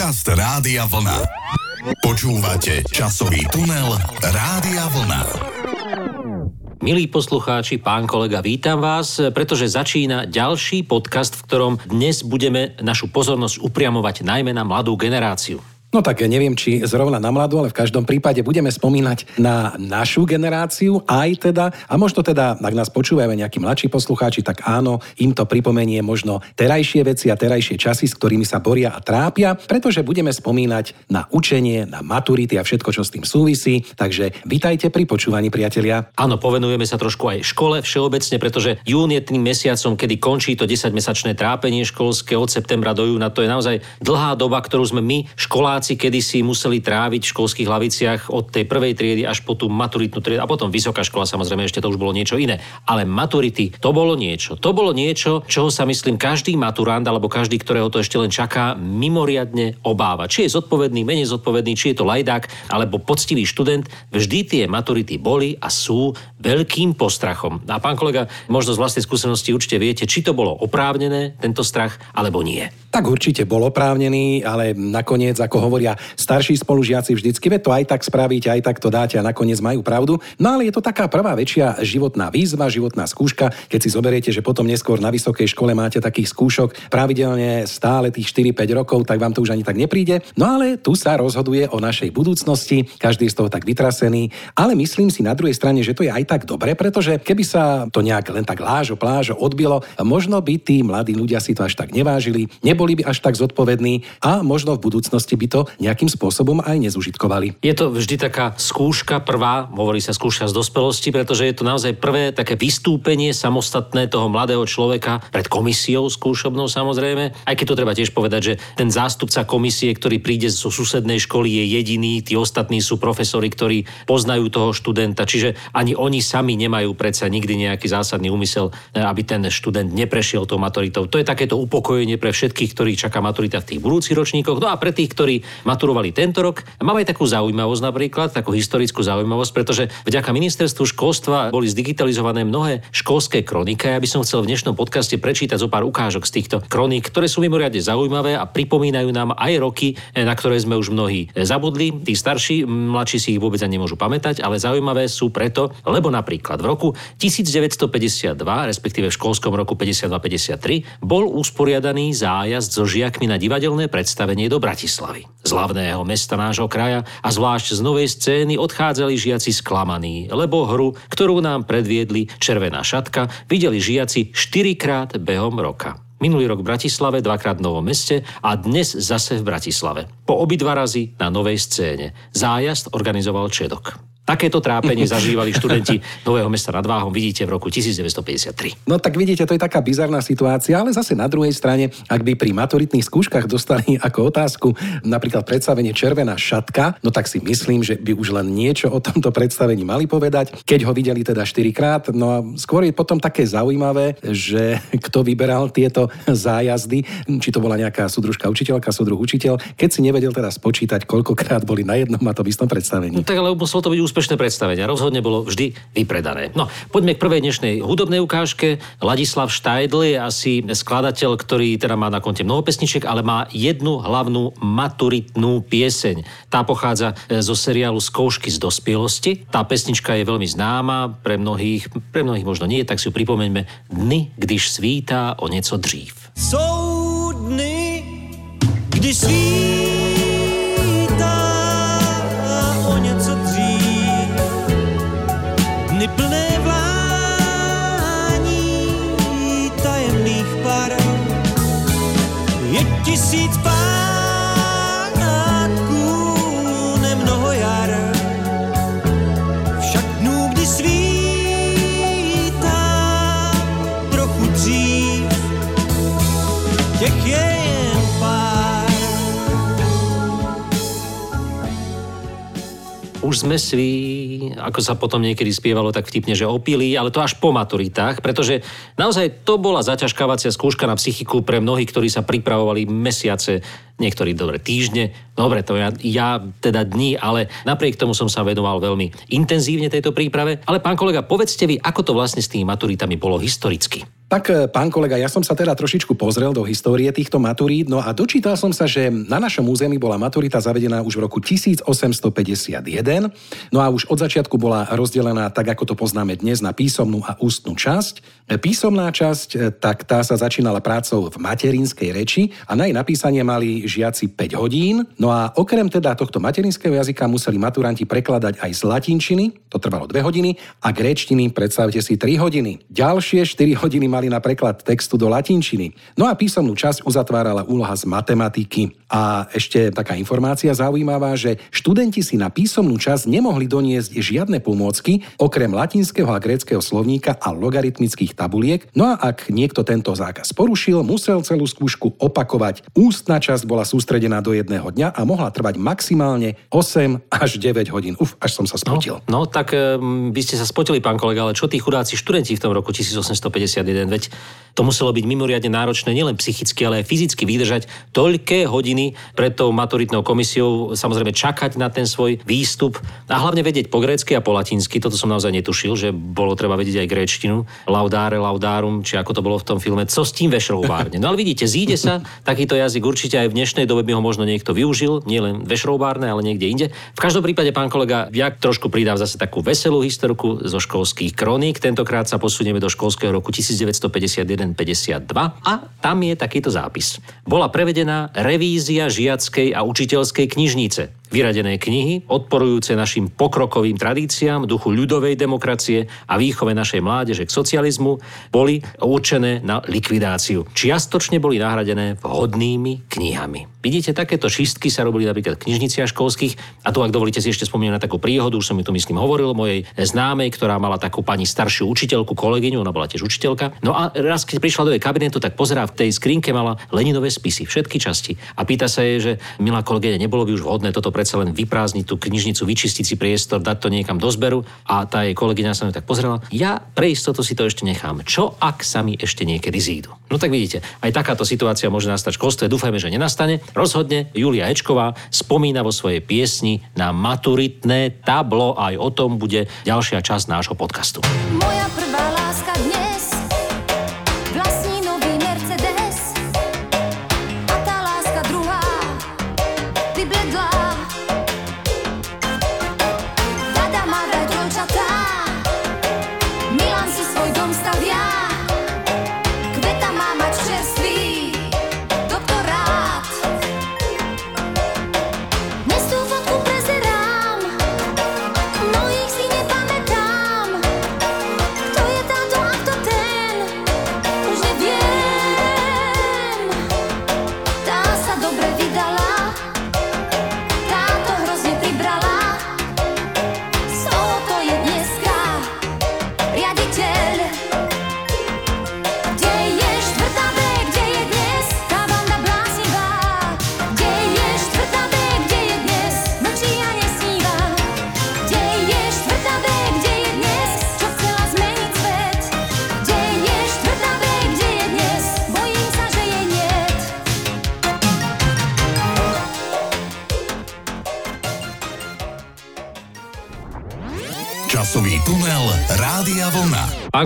Podcast Rádia Vlna. Počúvate časový tunel Rádia Vlna. Milí poslucháči, pán kolega, vítam vás, pretože začína ďalší podcast, v ktorom dnes budeme našu pozornosť upriamovať najmä na mladú generáciu. No tak neviem, či zrovna na mladú, ale v každom prípade budeme spomínať na našu generáciu, aj teda, a možno teda, ak nás počúvajú nejakí mladší poslucháči, tak áno, im to pripomenie možno terajšie veci a terajšie časy, s ktorými sa boria a trápia, pretože budeme spomínať na učenie, na maturity a všetko, čo s tým súvisí. Takže vitajte pri počúvaní, priatelia. Áno, povenujeme sa trošku aj škole všeobecne, pretože jún je tým mesiacom, kedy končí to 10-mesačné trápenie školské od septembra do júna. To je naozaj dlhá doba, ktorú sme my, školá školáci kedysi museli tráviť v školských hlaviciach od tej prvej triedy až po tú maturitnú triedu a potom vysoká škola, samozrejme ešte to už bolo niečo iné. Ale maturity, to bolo niečo. To bolo niečo, čoho sa myslím každý maturant alebo každý, ktorého to ešte len čaká, mimoriadne obáva. Či je zodpovedný, menej zodpovedný, či je to lajdák alebo poctivý študent, vždy tie maturity boli a sú veľkým postrachom. A pán kolega, možno z vlastnej skúsenosti určite viete, či to bolo oprávnené, tento strach, alebo nie. Tak určite bol oprávnený, ale nakoniec, ako hovoria starší spolužiaci vždycky, ve to aj tak spravíte, aj tak to dáte a nakoniec majú pravdu. No ale je to taká prvá väčšia životná výzva, životná skúška, keď si zoberiete, že potom neskôr na vysokej škole máte takých skúšok pravidelne stále tých 4-5 rokov, tak vám to už ani tak nepríde. No ale tu sa rozhoduje o našej budúcnosti, každý je z toho tak vytrasený, ale myslím si na druhej strane, že to je aj tak dobre, pretože keby sa to nejak len tak lážo, plážo odbilo, možno by tí mladí ľudia si to až tak nevážili, neboli by až tak zodpovední a možno v budúcnosti by to nejakým spôsobom aj nezužitkovali. Je to vždy taká skúška prvá, hovorí sa skúška z dospelosti, pretože je to naozaj prvé také vystúpenie samostatné toho mladého človeka pred komisiou skúšobnou samozrejme. Aj keď to treba tiež povedať, že ten zástupca komisie, ktorý príde zo susednej školy, je jediný, tí ostatní sú profesori, ktorí poznajú toho študenta, čiže ani oni sami nemajú predsa nikdy nejaký zásadný úmysel, aby ten študent neprešiel tou maturitou. To je takéto upokojenie pre všetkých tých, ktorých čaká maturita v tých budúcich ročníkoch, no a pre tých, ktorí maturovali tento rok. Mám aj takú zaujímavosť napríklad, takú historickú zaujímavosť, pretože vďaka ministerstvu školstva boli zdigitalizované mnohé školské kroniky. Ja by som chcel v dnešnom podcaste prečítať zo pár ukážok z týchto kroník, ktoré sú mimoriadne zaujímavé a pripomínajú nám aj roky, na ktoré sme už mnohí zabudli. Tí starší, mladší si ich vôbec ani nemôžu pamätať, ale zaujímavé sú preto, lebo napríklad v roku 1952, respektíve v školskom roku 52-53, bol usporiadaný zájazd nájazd so žiakmi na divadelné predstavenie do Bratislavy. Z hlavného mesta nášho kraja a zvlášť z novej scény odchádzali žiaci sklamaní, lebo hru, ktorú nám predviedli Červená šatka, videli žiaci štyrikrát behom roka. Minulý rok v Bratislave, dvakrát v Novom meste a dnes zase v Bratislave. Po obidva razy na novej scéne. Zájazd organizoval Čedok. Takéto trápenie zažívali študenti Nového mesta nad Váhom, vidíte, v roku 1953. No tak vidíte, to je taká bizarná situácia, ale zase na druhej strane, ak by pri maturitných skúškach dostali ako otázku napríklad predstavenie Červená šatka, no tak si myslím, že by už len niečo o tomto predstavení mali povedať, keď ho videli teda 4 krát. No a skôr je potom také zaujímavé, že kto vyberal tieto zájazdy, či to bola nejaká súdružka učiteľka, súdruh učiteľ, keď si nevedel teda spočítať, koľkokrát boli na jednom a to istom predstavení. No, tak ale muselo to byť úspešné úspešné predstavenia. Rozhodne bolo vždy vypredané. No, poďme k prvej dnešnej hudobnej ukážke. Ladislav Štajdl je asi skladateľ, ktorý teda má na konte mnoho pesničiek, ale má jednu hlavnú maturitnú pieseň. Tá pochádza e, zo seriálu Skoušky z dospielosti. Tá pesnička je veľmi známa, pre mnohých, pre mnohých možno nie, tak si ju pripomeňme. Dny, když svítá o něco dřív. Jsou dny, kdy svítá dny plné vlání tajemných par. Je tisíc pátků, nemnoho jar. Však dnů, kdy svítá trochu dřív, těch je už sme ako sa potom niekedy spievalo tak vtipne, že opili, ale to až po maturitách, pretože naozaj to bola zaťažkávacia skúška na psychiku pre mnohých, ktorí sa pripravovali mesiace, niektorí dobre týždne, dobre, to ja, ja teda dní, ale napriek tomu som sa venoval veľmi intenzívne tejto príprave. Ale pán kolega, povedzte vy, ako to vlastne s tými maturitami bolo historicky? Tak, e, pán kolega, ja som sa teda trošičku pozrel do histórie týchto maturít, no a dočítal som sa, že na našom území bola maturita zavedená už v roku 1851, no a už od začiatku bola rozdelená tak, ako to poznáme dnes, na písomnú a ústnu časť. E, písomná časť, e, tak tá sa začínala prácou v materinskej reči a na jej napísanie mali žiaci 5 hodín, no a okrem teda tohto materinského jazyka museli maturanti prekladať aj z latinčiny, to trvalo 2 hodiny, a gréčtiny, predstavte si, 3 hodiny. Ďalšie 4 hodiny mali na preklad textu do latinčiny. No a písomnú časť uzatvárala úloha z matematiky. A ešte taká informácia zaujímavá, že študenti si na písomnú časť nemohli doniesť žiadne pomôcky, okrem latinského a gréckého slovníka a logaritmických tabuliek. No a ak niekto tento zákaz porušil, musel celú skúšku opakovať. Ústna časť bola sústredená do jedného dňa mohla trvať maximálne 8 až 9 hodín. Uf, až som sa spotil. No, no tak um, by ste sa spotili, pán kolega, ale čo tí chudáci študenti v tom roku 1851, veď to muselo byť mimoriadne náročné nielen psychicky, ale aj fyzicky vydržať toľké hodiny pred tou maturitnou komisiou, samozrejme čakať na ten svoj výstup a hlavne vedieť po grécky a po latinsky. Toto som naozaj netušil, že bolo treba vedieť aj gréčtinu. Laudáre, laudárum, či ako to bolo v tom filme. Co s tým vešroubárne? No ale vidíte, zíde sa takýto jazyk určite aj v dnešnej dobe by ho možno niekto využil, nielen vešroubárne, ale niekde inde. V každom prípade, pán kolega, ja trošku pridám zase takú veselú historku zo školských kroník. Tentokrát sa posunieme do školského roku 1951 152 a tam je takýto zápis. Bola prevedená revízia žiackej a učiteľskej knižnice vyradené knihy, odporujúce našim pokrokovým tradíciám, duchu ľudovej demokracie a výchove našej mládeže k socializmu, boli určené na likvidáciu. Čiastočne boli nahradené vhodnými knihami. Vidíte, takéto čistky sa robili napríklad v knižniciach školských. A tu, ak dovolíte si ešte spomínať na takú príhodu, už som mi tu myslím hovoril, mojej známej, ktorá mala takú pani staršiu učiteľku, kolegyňu, ona bola tiež učiteľka. No a raz, keď prišla do jej kabinetu, tak pozerá v tej skrinke mala Leninové spisy, všetky časti. A pýta sa jej, že milá kolegyňa, nebolo by už vhodné toto predsa len vyprázdniť tú knižnicu, vyčistiť si priestor, dať to niekam do zberu. A tá jej kolegyňa sa mi tak pozrela. Ja pre istotu si to ešte nechám. Čo ak sa mi ešte niekedy zídu? No tak vidíte, aj takáto situácia môže nastať v školstve. Dúfajme, že nenastane. Rozhodne Julia Ečková spomína vo svojej piesni na maturitné tablo. Aj o tom bude ďalšia časť nášho podcastu. Moja prvá láska dnes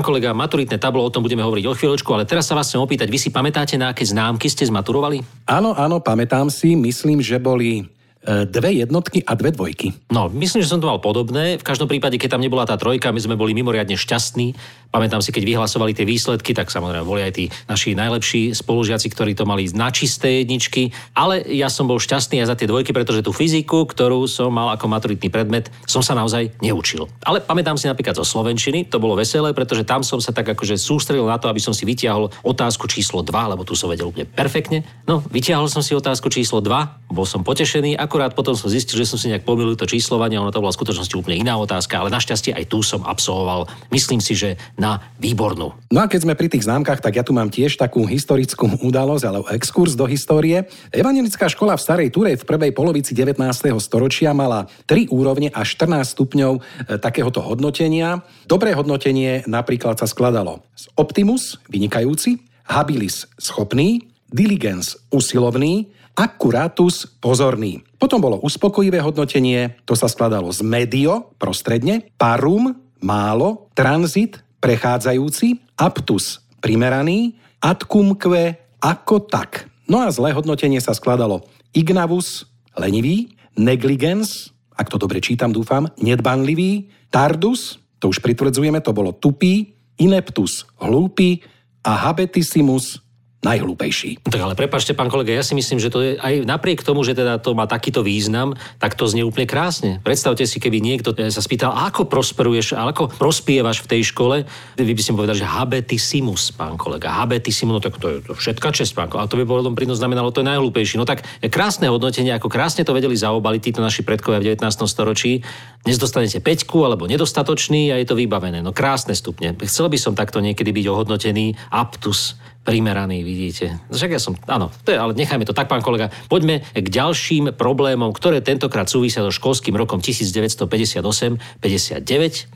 Kolega, maturitné tablo, o tom budeme hovoriť o chvíľočku, ale teraz sa vás chcem opýtať, vy si pamätáte, na aké známky ste zmaturovali? Áno, áno, pamätám si, myslím, že boli dve jednotky a dve dvojky. No, myslím, že som to mal podobné. V každom prípade, keď tam nebola tá trojka, my sme boli mimoriadne šťastní. Pamätám si, keď vyhlasovali tie výsledky, tak samozrejme boli aj tí naši najlepší spolužiaci, ktorí to mali na čisté jedničky. Ale ja som bol šťastný aj za tie dvojky, pretože tú fyziku, ktorú som mal ako maturitný predmet, som sa naozaj neučil. Ale pamätám si napríklad zo Slovenčiny, to bolo veselé, pretože tam som sa tak akože sústredil na to, aby som si vytiahol otázku číslo 2, lebo tu som vedel úplne perfektne. No, vytiahol som si otázku číslo 2, bol som potešený, akurát potom som zistil, že som si nejak pomýlil to číslovanie, ono to bola v skutočnosti úplne iná otázka, ale našťastie aj tu som absolvoval, myslím si, že na výbornú. No a keď sme pri tých známkach, tak ja tu mám tiež takú historickú udalosť, alebo exkurs do histórie. Evangelická škola v Starej Turej v prvej polovici 19. storočia mala 3 úrovne a 14 stupňov e, takéhoto hodnotenia. Dobré hodnotenie napríklad sa skladalo z Optimus, vynikajúci, Habilis, schopný, Diligence, usilovný, Accuratus, pozorný. Potom bolo uspokojivé hodnotenie, to sa skladalo z Medio, prostredne, Parum, málo, Transit, prechádzajúci, aptus, primeraný, adcumque ako tak. No a zlé hodnotenie sa skladalo ignavus, lenivý, negligence, ak to dobre čítam, dúfam, nedbanlivý, tardus, to už pritvrdzujeme, to bolo tupý, ineptus, hlúpy a habetissimus, najhlúpejší. Tak ale prepačte, pán kolega, ja si myslím, že to je aj napriek tomu, že teda to má takýto význam, tak to znie úplne krásne. Predstavte si, keby niekto eh, sa spýtal, ako prosperuješ, ako prospievaš v tej škole, vy by ste mu povedali, že habetissimus, pán kolega, habetissimus, no tak to je to všetka čest, pán kolega. A to by potom prínos znamenalo, to je najhlúpejší. No tak krásne hodnotenie, ako krásne to vedeli zaobaliť títo naši predkovia v 19. storočí. Dnes dostanete peťku alebo nedostatočný a je to vybavené. No krásne stupne. Chcel by som takto niekedy byť ohodnotený aptus primeraný, vidíte. Však ja som, áno, to je, ale nechajme to tak, pán kolega. Poďme k ďalším problémom, ktoré tentokrát súvisia so školským rokom 1958-59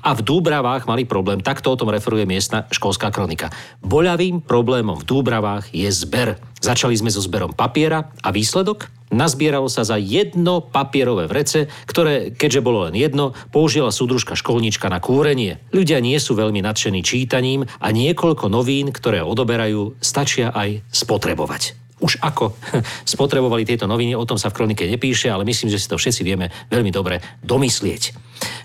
a v Dúbravách mali problém, takto o tom referuje miestna školská kronika. Boľavým problémom v Dúbravách je zber. Začali sme so zberom papiera a výsledok? Nazbieralo sa za jedno papierové vrece, ktoré, keďže bolo len jedno, použila súdružka školníčka na kúrenie. Ľudia nie sú veľmi nadšení čítaním a niekoľko novín, ktoré odoberajú, stačia aj spotrebovať. Už ako spotrebovali tieto noviny, o tom sa v kronike nepíše, ale myslím, že si to všetci vieme veľmi dobre domyslieť.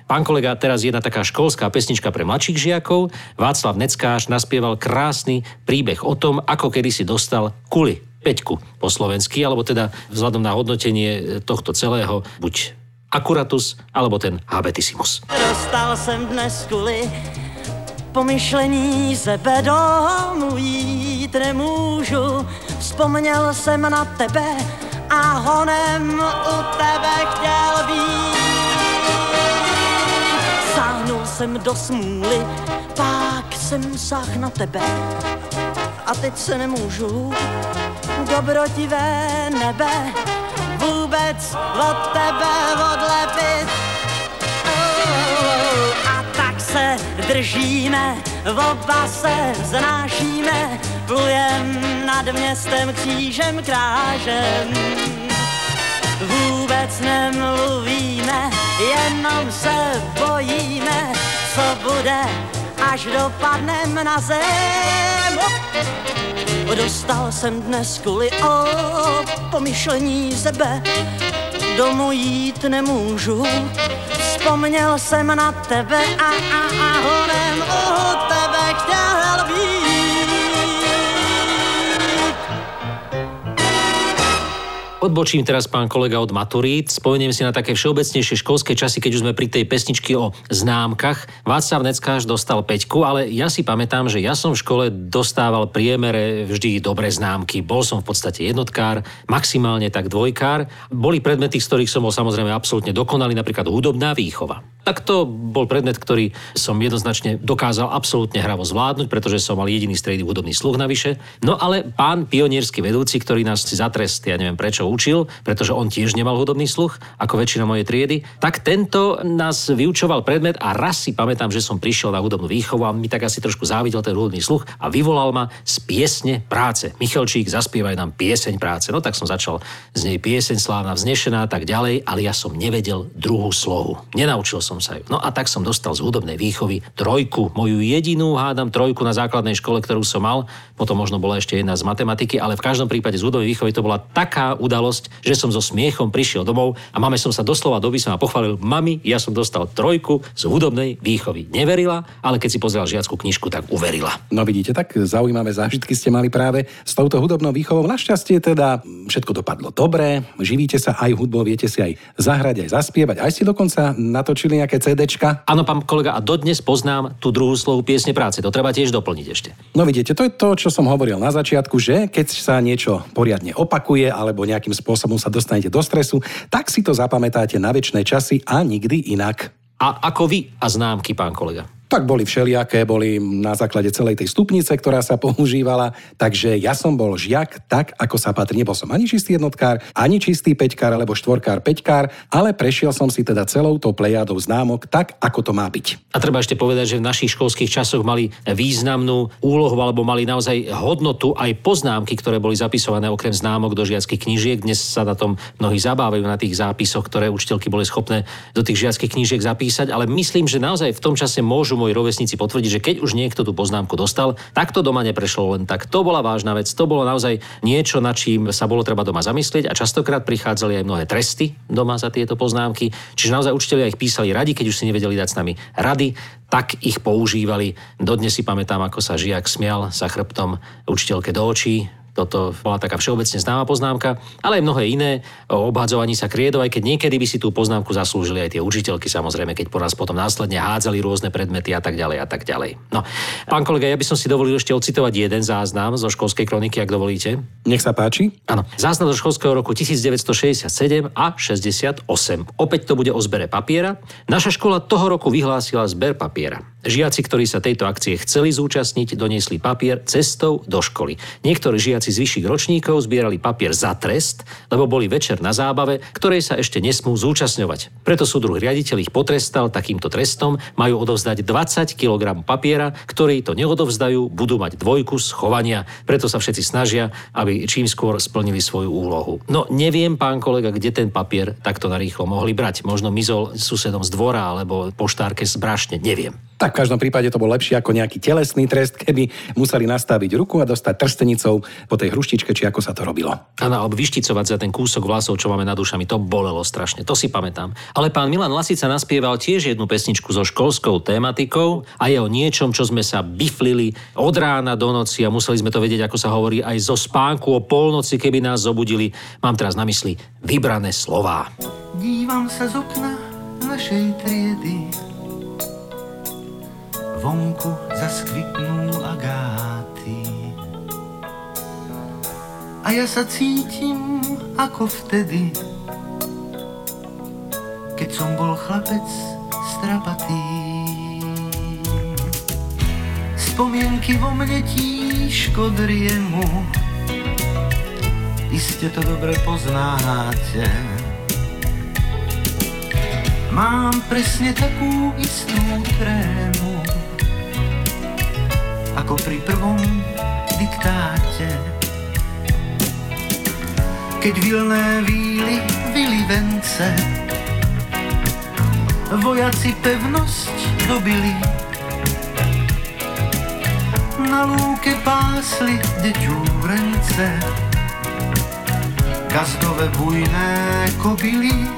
Pán kolega, teraz jedna taká školská pesnička pre mladších žiakov. Václav Neckáš naspieval krásny príbeh o tom, ako kedysi dostal kuli peťku po slovensky, alebo teda vzhľadom na hodnotenie tohto celého buď akuratus, alebo ten habetissimus. Dostal jsem dnes kvůli pomyšlení sebe domů jít nemůžu. Vzpomněl jsem na tebe a honem u tebe chtěl být. Sáhnul jsem do smůly, pak jsem sáh na tebe a teď se nemůžu dobrotivé nebe vůbec od tebe odlepit. Držíme, oba se znášíme, plujem nad městem křížem krážem. Vůbec nemluvíme, jenom se bojíme, co bude, až dopadnem na zem. Dostal jsem dnes kvůli o pomyšlení sebe, domů jít nemůžu. Vzpomněl jsem na tebe a, a, a honem u tebe chtěl být. Odbočím teraz, pán kolega, od maturít. Spomeniem si na také všeobecnejšie školské časy, keď už sme pri tej pesničky o známkach. Václav Neckáš dostal peťku, ale ja si pamätám, že ja som v škole dostával priemere vždy dobré známky. Bol som v podstate jednotkár, maximálne tak dvojkár. Boli predmety, z ktorých som bol samozrejme absolútne dokonalý, napríklad hudobná výchova. Tak to bol predmet, ktorý som jednoznačne dokázal absolútne hravo zvládnuť, pretože som mal jediný striedny hudobný sluch navyše. No ale pán pioniersky vedúci, ktorý nás si za ja neviem prečo, učil, pretože on tiež nemal hudobný sluch, ako väčšina mojej triedy, tak tento nás vyučoval predmet a raz si pamätám, že som prišiel na hudobnú výchovu a mi tak asi trošku závidel ten hudobný sluch a vyvolal ma z piesne práce. Michalčík, zaspievaj nám pieseň práce. No tak som začal z nej pieseň slávna vznešená a tak ďalej, ale ja som nevedel druhú slohu. Nenaučil som sa ju. No a tak som dostal z hudobnej výchovy trojku, moju jedinú, hádam, trojku na základnej škole, ktorú som mal. Potom možno bola ešte jedna z matematiky, ale v každom prípade z hudobnej výchovy to bola taká udalosť, že som so smiechom prišiel domov a máme som sa doslova doby som a pochválil, mami, ja som dostal trojku z hudobnej výchovy. Neverila, ale keď si pozrela žiackú knižku, tak uverila. No vidíte, tak zaujímavé zážitky ste mali práve s touto hudobnou výchovou. Našťastie teda všetko dopadlo dobre, živíte sa aj hudbou, viete si aj zahrať, aj zaspievať, aj ste dokonca natočili nejaké CDčka. Áno, pán kolega, a dodnes poznám tú druhú slovu piesne práce. To treba tiež doplniť ešte. No vidíte, to je to, čo som hovoril na začiatku, že keď sa niečo poriadne opakuje alebo nejakým spôsobom sa dostanete do stresu, tak si to zapamätáte na väčšie časy a nikdy inak. A ako vy a známky, pán kolega? Tak boli všelijaké, boli na základe celej tej stupnice, ktorá sa používala, takže ja som bol žiak tak, ako sa patrí. Nebol som ani čistý jednotkár, ani čistý peťkár alebo štvorkár, peťkár, ale prešiel som si teda celou tou plejádou známok tak, ako to má byť. A treba ešte povedať, že v našich školských časoch mali významnú úlohu alebo mali naozaj hodnotu aj poznámky, ktoré boli zapisované okrem známok do žiackých knížiek. Dnes sa na tom mnohí zabávajú na tých zápisoch, ktoré učiteľky boli schopné do tých žiackých knížiek zapísať, ale myslím, že naozaj v tom čase môžu moji rovesníci potvrdiť, že keď už niekto tú poznámku dostal, tak to doma neprešlo len tak. To bola vážna vec, to bolo naozaj niečo, na čím sa bolo treba doma zamyslieť a častokrát prichádzali aj mnohé tresty doma za tieto poznámky. Čiže naozaj učiteľia ich písali radi, keď už si nevedeli dať s nami rady, tak ich používali. Dodnes si pamätám, ako sa žiak smial sa chrbtom učiteľke do očí, toto bola taká všeobecne známa poznámka, ale aj mnohé iné o obhadzovaní sa kriedov, aj keď niekedy by si tú poznámku zaslúžili aj tie učiteľky, samozrejme, keď po nás potom následne hádzali rôzne predmety a tak ďalej a tak ďalej. No, pán kolega, ja by som si dovolil ešte ocitovať jeden záznam zo školskej kroniky, ak dovolíte. Nech sa páči. Áno, záznam zo školského roku 1967 a 68. Opäť to bude o zbere papiera. Naša škola toho roku vyhlásila zber papiera. Žiaci, ktorí sa tejto akcie chceli zúčastniť, doniesli papier cestou do školy. Niektorí žiaci z vyšších ročníkov zbierali papier za trest, lebo boli večer na zábave, ktorej sa ešte nesmú zúčastňovať. Preto súdruh riaditeľ ich potrestal takýmto trestom, majú odovzdať 20 kg papiera, ktorí to neodovzdajú, budú mať dvojku schovania. Preto sa všetci snažia, aby čím skôr splnili svoju úlohu. No neviem, pán kolega, kde ten papier takto narýchlo mohli brať. Možno mizol susedom z dvora alebo poštárke z brašne, neviem. Tak v každom prípade to bol lepšie ako nejaký telesný trest, keby museli nastaviť ruku a dostať trstenicou po tej hruštičke, či ako sa to robilo. Áno, alebo vyšticovať za ten kúsok vlasov, čo máme nad ušami, to bolelo strašne, to si pamätám. Ale pán Milan Lasica naspieval tiež jednu pesničku so školskou tematikou a je o niečom, čo sme sa biflili od rána do noci a museli sme to vedieť, ako sa hovorí, aj zo spánku o polnoci, keby nás zobudili. Mám teraz na mysli vybrané slová. Dívam sa z okna našej triedy. Vonku zaskvitnú agáty. A ja sa cítim ako vtedy, keď som bol chlapec strapatý. Spomienky vo mne tížko driemu, iste to dobre poznáte. Mám presne takú istú trému, ako pri prvom diktáte. Keď vilné víly vili vence, vojaci pevnosť dobili. Na lúke pásli deťúrence, gazdové bujné kobily.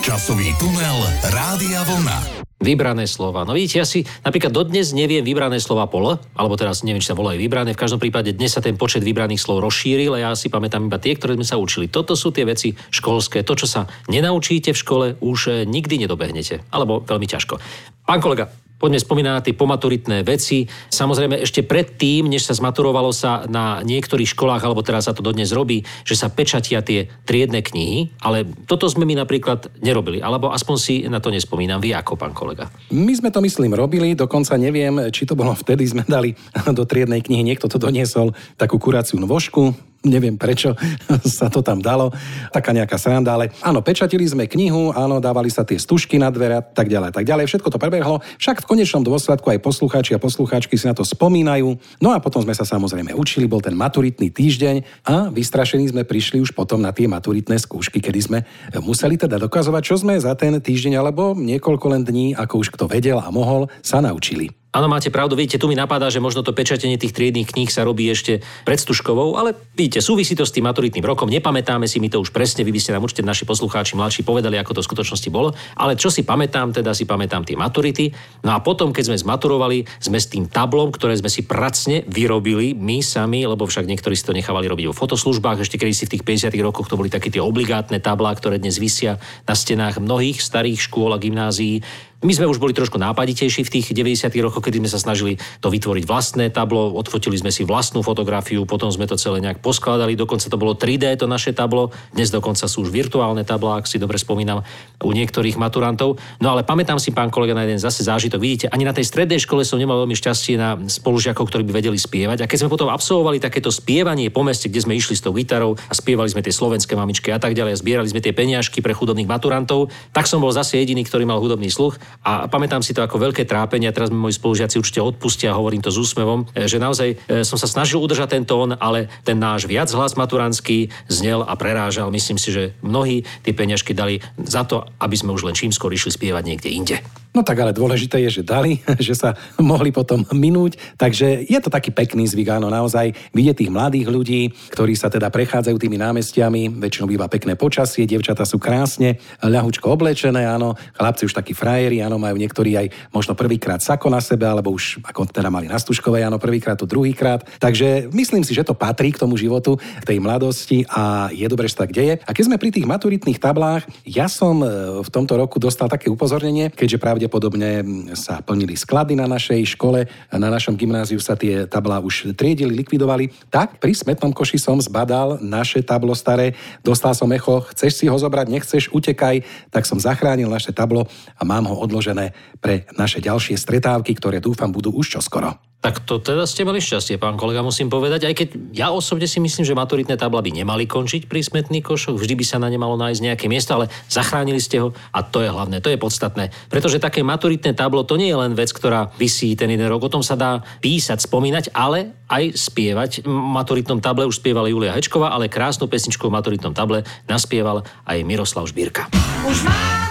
Časový tunel Rádia Vlna. Vybrané slova. No vidíte, ja si napríklad dodnes neviem vybrané slova pol, alebo teraz neviem, či sa volajú vybrané. V každom prípade dnes sa ten počet vybraných slov rozšíril a ja si pamätám iba tie, ktoré sme sa učili. Toto sú tie veci školské. To, čo sa nenaučíte v škole, už eh, nikdy nedobehnete. Alebo veľmi ťažko. Pán kolega, Poďme spomínať na tie pomaturitné veci. Samozrejme, ešte predtým, než sa zmaturovalo sa na niektorých školách, alebo teraz sa to dodnes robí, že sa pečatia tie triedne knihy, ale toto sme my napríklad nerobili, alebo aspoň si na to nespomínam. Vy ako, pán kolega? My sme to, myslím, robili, dokonca neviem, či to bolo vtedy, sme dali do triednej knihy, niekto to doniesol, takú kuraciu nôžku, neviem prečo sa to tam dalo, taká nejaká sranda, ale áno, pečatili sme knihu, áno, dávali sa tie stužky na dvere a tak ďalej, tak ďalej, všetko to prebehlo, však v konečnom dôsledku aj poslucháči a poslucháčky si na to spomínajú, no a potom sme sa samozrejme učili, bol ten maturitný týždeň a vystrašení sme prišli už potom na tie maturitné skúšky, kedy sme museli teda dokazovať, čo sme za ten týždeň alebo niekoľko len dní, ako už kto vedel a mohol, sa naučili. Áno, máte pravdu, vidíte, tu mi napadá, že možno to pečatenie tých triedných kníh sa robí ešte pred Stužkovou, ale vidíte, súvisí to s tým maturitným rokom, nepamätáme si mi to už presne, vy by ste nám určite naši poslucháči mladší povedali, ako to v skutočnosti bolo, ale čo si pamätám, teda si pamätám tie maturity. No a potom, keď sme zmaturovali, sme s tým tablom, ktoré sme si pracne vyrobili my sami, lebo však niektorí si to nechávali robiť vo fotoslužbách, ešte keď si v tých 50 rokoch to boli také tie obligátne tablá, ktoré dnes visia na stenách mnohých starých škôl a gymnázií. My sme už boli trošku nápaditejší v tých 90. rokoch, kedy sme sa snažili to vytvoriť vlastné tablo, odfotili sme si vlastnú fotografiu, potom sme to celé nejak poskladali, dokonca to bolo 3D to naše tablo, dnes dokonca sú už virtuálne tablá, ak si dobre spomínam, u niektorých maturantov. No ale pamätám si, pán kolega, na jeden zase zážitok. Vidíte, ani na tej strednej škole som nemal veľmi šťastie na spolužiakov, ktorí by vedeli spievať. A keď sme potom absolvovali takéto spievanie po meste, kde sme išli s tou gitarou a spievali sme tie slovenské mamičky a tak ďalej, a zbierali sme tie peniažky pre chudobných maturantov, tak som bol zase jediný, ktorý mal hudobný sluch A pamätám si to ako veľké trápenie, teraz mi moji spolužiaci určite odpustia, hovorím to s úsmevom, e, že naozaj e, som sa snažil udržať ten tón, ale ten náš viac hlas maturantský znel a prerážal. Myslím si, že mnohí tie peňažky dali za to, aby sme už len čím skôr išli spievať niekde inde. No tak ale dôležité je, že dali, že sa mohli potom minúť, takže je to taký pekný zvyk, áno, naozaj vidieť tých mladých ľudí, ktorí sa teda prechádzajú tými námestiami, väčšinou býva pekné počasie, dievčatá sú krásne, ľahučko oblečené, áno, chlapci už takí frajeri, áno, majú niektorí aj možno prvýkrát sako na sebe, alebo už ako teda mali na stužkové, áno, prvýkrát to druhýkrát. Takže myslím si, že to patrí k tomu životu, k tej mladosti a je dobre, že tak deje. A keď sme pri tých maturitných tablách, ja som e, v tomto roku dostal také upozornenie, keďže pravdepodobne sa plnili sklady na našej škole, na našom gymnáziu sa tie tablá už triedili, likvidovali, tak pri smetnom koši som zbadal naše tablo staré, dostal som echo, chceš si ho zobrať, nechceš, utekaj, tak som zachránil naše tablo a mám ho odložené pre naše ďalšie stretávky, ktoré dúfam budú už čoskoro. Tak to teda ste mali šťastie, pán kolega, musím povedať. Aj keď ja osobne si myslím, že maturitné tabla by nemali končiť pri smetných košoch, vždy by sa na ne malo nájsť nejaké miesto, ale zachránili ste ho a to je hlavné, to je podstatné. Pretože také maturitné tablo to nie je len vec, ktorá vysí ten jeden rok, o tom sa dá písať, spomínať, ale aj spievať. V maturitnom table už spievala Julia Hečková, ale krásnu pesničku v maturitnom table naspieval aj Miroslav Žbírka. Už máme,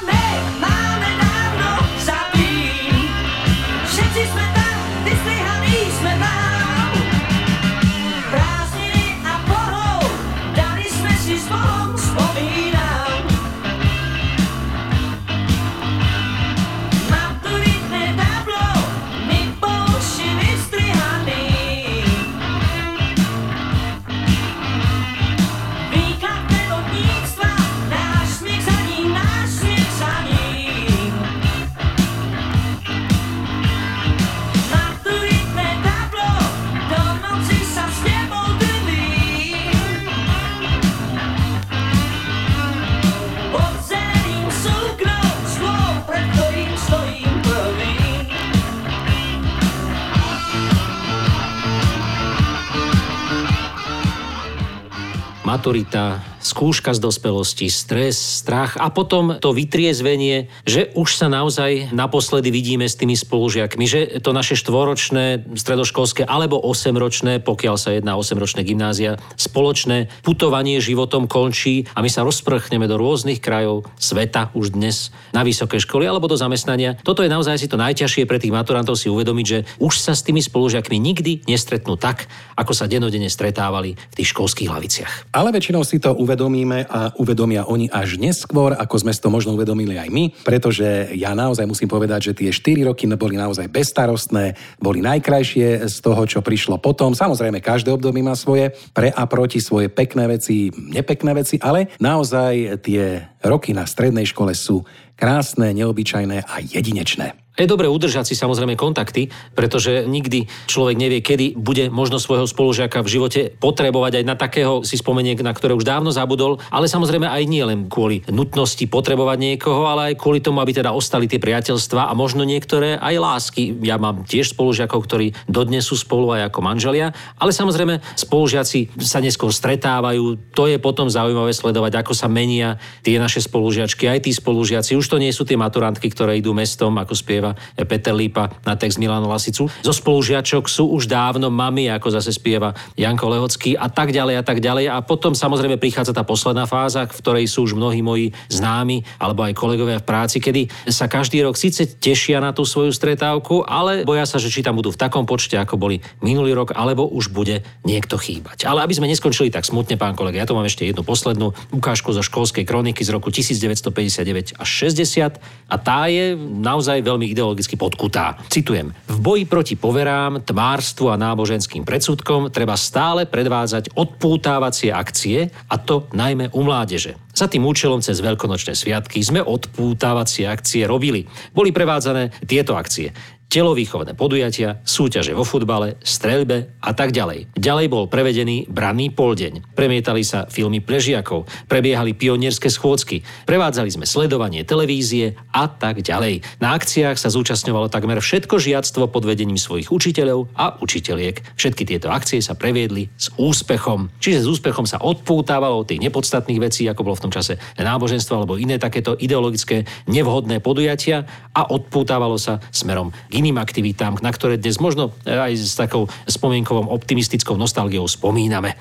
maturita, skúška z dospelosti, stres, strach a potom to vytriezvenie, že už sa naozaj naposledy vidíme s tými spolužiakmi, že to naše štvoročné, stredoškolské alebo osemročné, pokiaľ sa jedná o osemročné gymnázia, spoločné putovanie životom končí a my sa rozprchneme do rôznych krajov sveta už dnes na vysoké školy alebo do zamestnania. Toto je naozaj si to najťažšie pre tých maturantov si uvedomiť, že už sa s tými spolužiakmi nikdy nestretnú tak, ako sa denodene stretávali v tých školských laviciach. Ale väčšinou si to uvedomíme a uvedomia oni až neskôr, ako sme si to možno uvedomili aj my, pretože ja naozaj musím povedať, že tie 4 roky boli naozaj bezstarostné, boli najkrajšie z toho, čo prišlo potom. Samozrejme, každé obdobie má svoje pre a proti, svoje pekné veci, nepekné veci, ale naozaj tie roky na strednej škole sú krásne, neobyčajné a jedinečné. Je dobre udržať si samozrejme kontakty, pretože nikdy človek nevie, kedy bude možno svojho spolužiaka v živote potrebovať aj na takého si spomeniek, na ktoré už dávno zabudol, ale samozrejme aj nie len kvôli nutnosti potrebovať niekoho, ale aj kvôli tomu, aby teda ostali tie priateľstva a možno niektoré aj lásky. Ja mám tiež spolužiakov, ktorí dodnes sú spolu aj ako manželia, ale samozrejme spolužiaci sa neskôr stretávajú. To je potom zaujímavé sledovať, ako sa menia tie naše spolužiačky, aj tí spolužiaci. Už to nie sú tie maturantky, ktoré idú mestom, ako spieva Peter Lípa na text Milana Lasicu. Zo spolužiačok sú už dávno mami, ako zase spieva Janko Lehocký a tak ďalej a tak ďalej. A potom samozrejme prichádza tá posledná fáza, v ktorej sú už mnohí moji známi alebo aj kolegovia v práci, kedy sa každý rok síce tešia na tú svoju stretávku, ale boja sa, že či tam budú v takom počte, ako boli minulý rok, alebo už bude niekto chýbať. Ale aby sme neskončili tak smutne, pán kolega, ja tu mám ešte jednu poslednú ukážku zo školskej kroniky z roku 1959 až 60 a tá je naozaj veľmi ideologicky podkutá. Citujem. V boji proti poverám, tmárstvu a náboženským predsudkom treba stále predvádzať odpútávacie akcie a to najmä u mládeže. Za tým účelom cez veľkonočné sviatky sme odpútávacie akcie robili. Boli prevádzané tieto akcie. Telovýchovné podujatia, súťaže vo futbale, streľbe a tak ďalej. Ďalej bol prevedený branný poldeň. Premietali sa filmy pre žiakov, prebiehali pionierské schôdzky, prevádzali sme sledovanie televízie a tak ďalej. Na akciách sa zúčastňovalo takmer všetko žiactvo pod vedením svojich učiteľov a učiteľiek. Všetky tieto akcie sa previedli s úspechom. Čiže s úspechom sa odpútávalo od tých nepodstatných vecí, ako bolo v tom čase náboženstvo alebo iné takéto ideologické nevhodné podujatia a odpútávalo sa smerom k iným aktivitám, na ktoré dnes možno aj s takou spomienkovou optimistickou nostalgiou spomíname.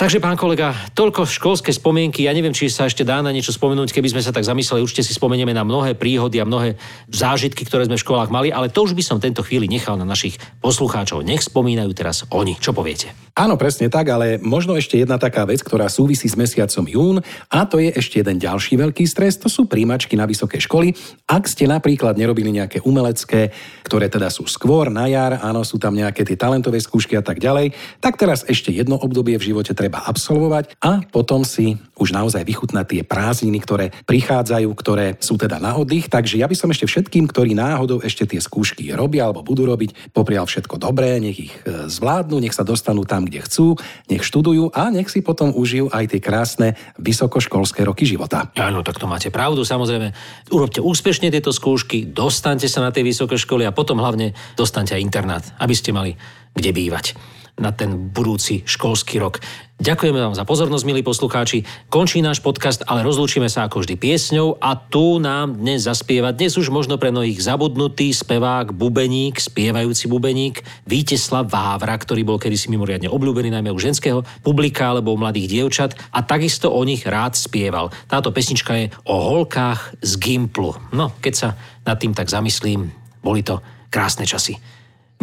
Takže, pán kolega, toľko školské spomienky. Ja neviem, či sa ešte dá na niečo spomenúť, keby sme sa tak zamysleli. Určite si spomenieme na mnohé príhody a mnohé zážitky, ktoré sme v školách mali, ale to už by som tento chvíli nechal na našich poslucháčov. Nech spomínajú teraz oni. Čo poviete? Áno, presne tak, ale možno ešte jedna taká vec, ktorá súvisí s mesiacom jún a to je ešte jeden ďalší veľký stres, to sú príjmačky na vysoké školy. Ak ste napríklad nerobili nejaké umelecké, ktoré teda sú skôr na jar, áno, sú tam nejaké tie talentové skúšky a tak ďalej, tak teraz ešte jedno obdobie v živote treba absolvovať a potom si už naozaj vychutnať tie prázdniny, ktoré prichádzajú, ktoré sú teda na oddych. Takže ja by som ešte všetkým, ktorí náhodou ešte tie skúšky robia alebo budú robiť, poprial všetko dobré, nech ich e, zvládnu, nech sa dostanú tam, kde chcú, nech študujú a nech si potom užijú aj tie krásne vysokoškolské roky života. Áno, tak to máte pravdu, samozrejme. Urobte úspešne tieto skúšky, dostaňte sa na tie vysoké školy a potom hlavne dostaňte aj internát, aby ste mali kde bývať na ten budúci školský rok. Ďakujeme vám za pozornosť, milí poslucháči. Končí náš podcast, ale rozlúčime sa ako vždy piesňou a tu nám dnes zaspieva dnes už možno pre mnohých zabudnutý spevák, bubeník, spievajúci bubeník Víteslav Vávra, ktorý bol kedysi mimoriadne obľúbený najmä u ženského publika alebo u mladých dievčat a takisto o nich rád spieval. Táto pesnička je o holkách z Gimplu. No, keď sa nad tým tak zamyslím, boli to krásne časy.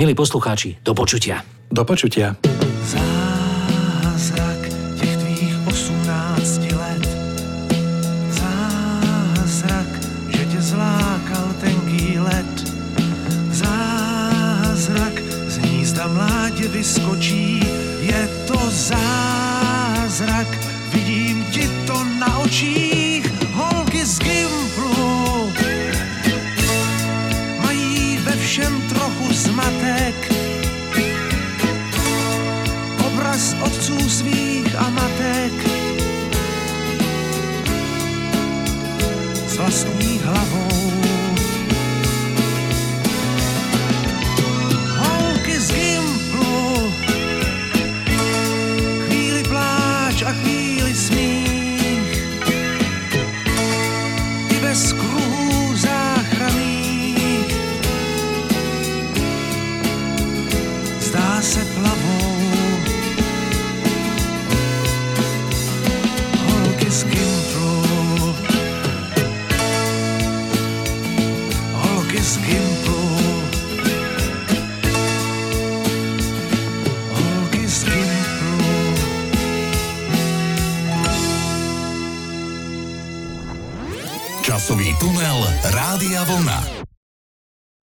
Milí poslucháči, do počutia. Do počutia. Zázrak těch tvých osmnácti let. Zázrak, že tě zlákal tenký let. Zázrak, z hnízda mládě vyskočí. Je to zázrak, vidím ti to na očích a matek. S vlastní hlavou.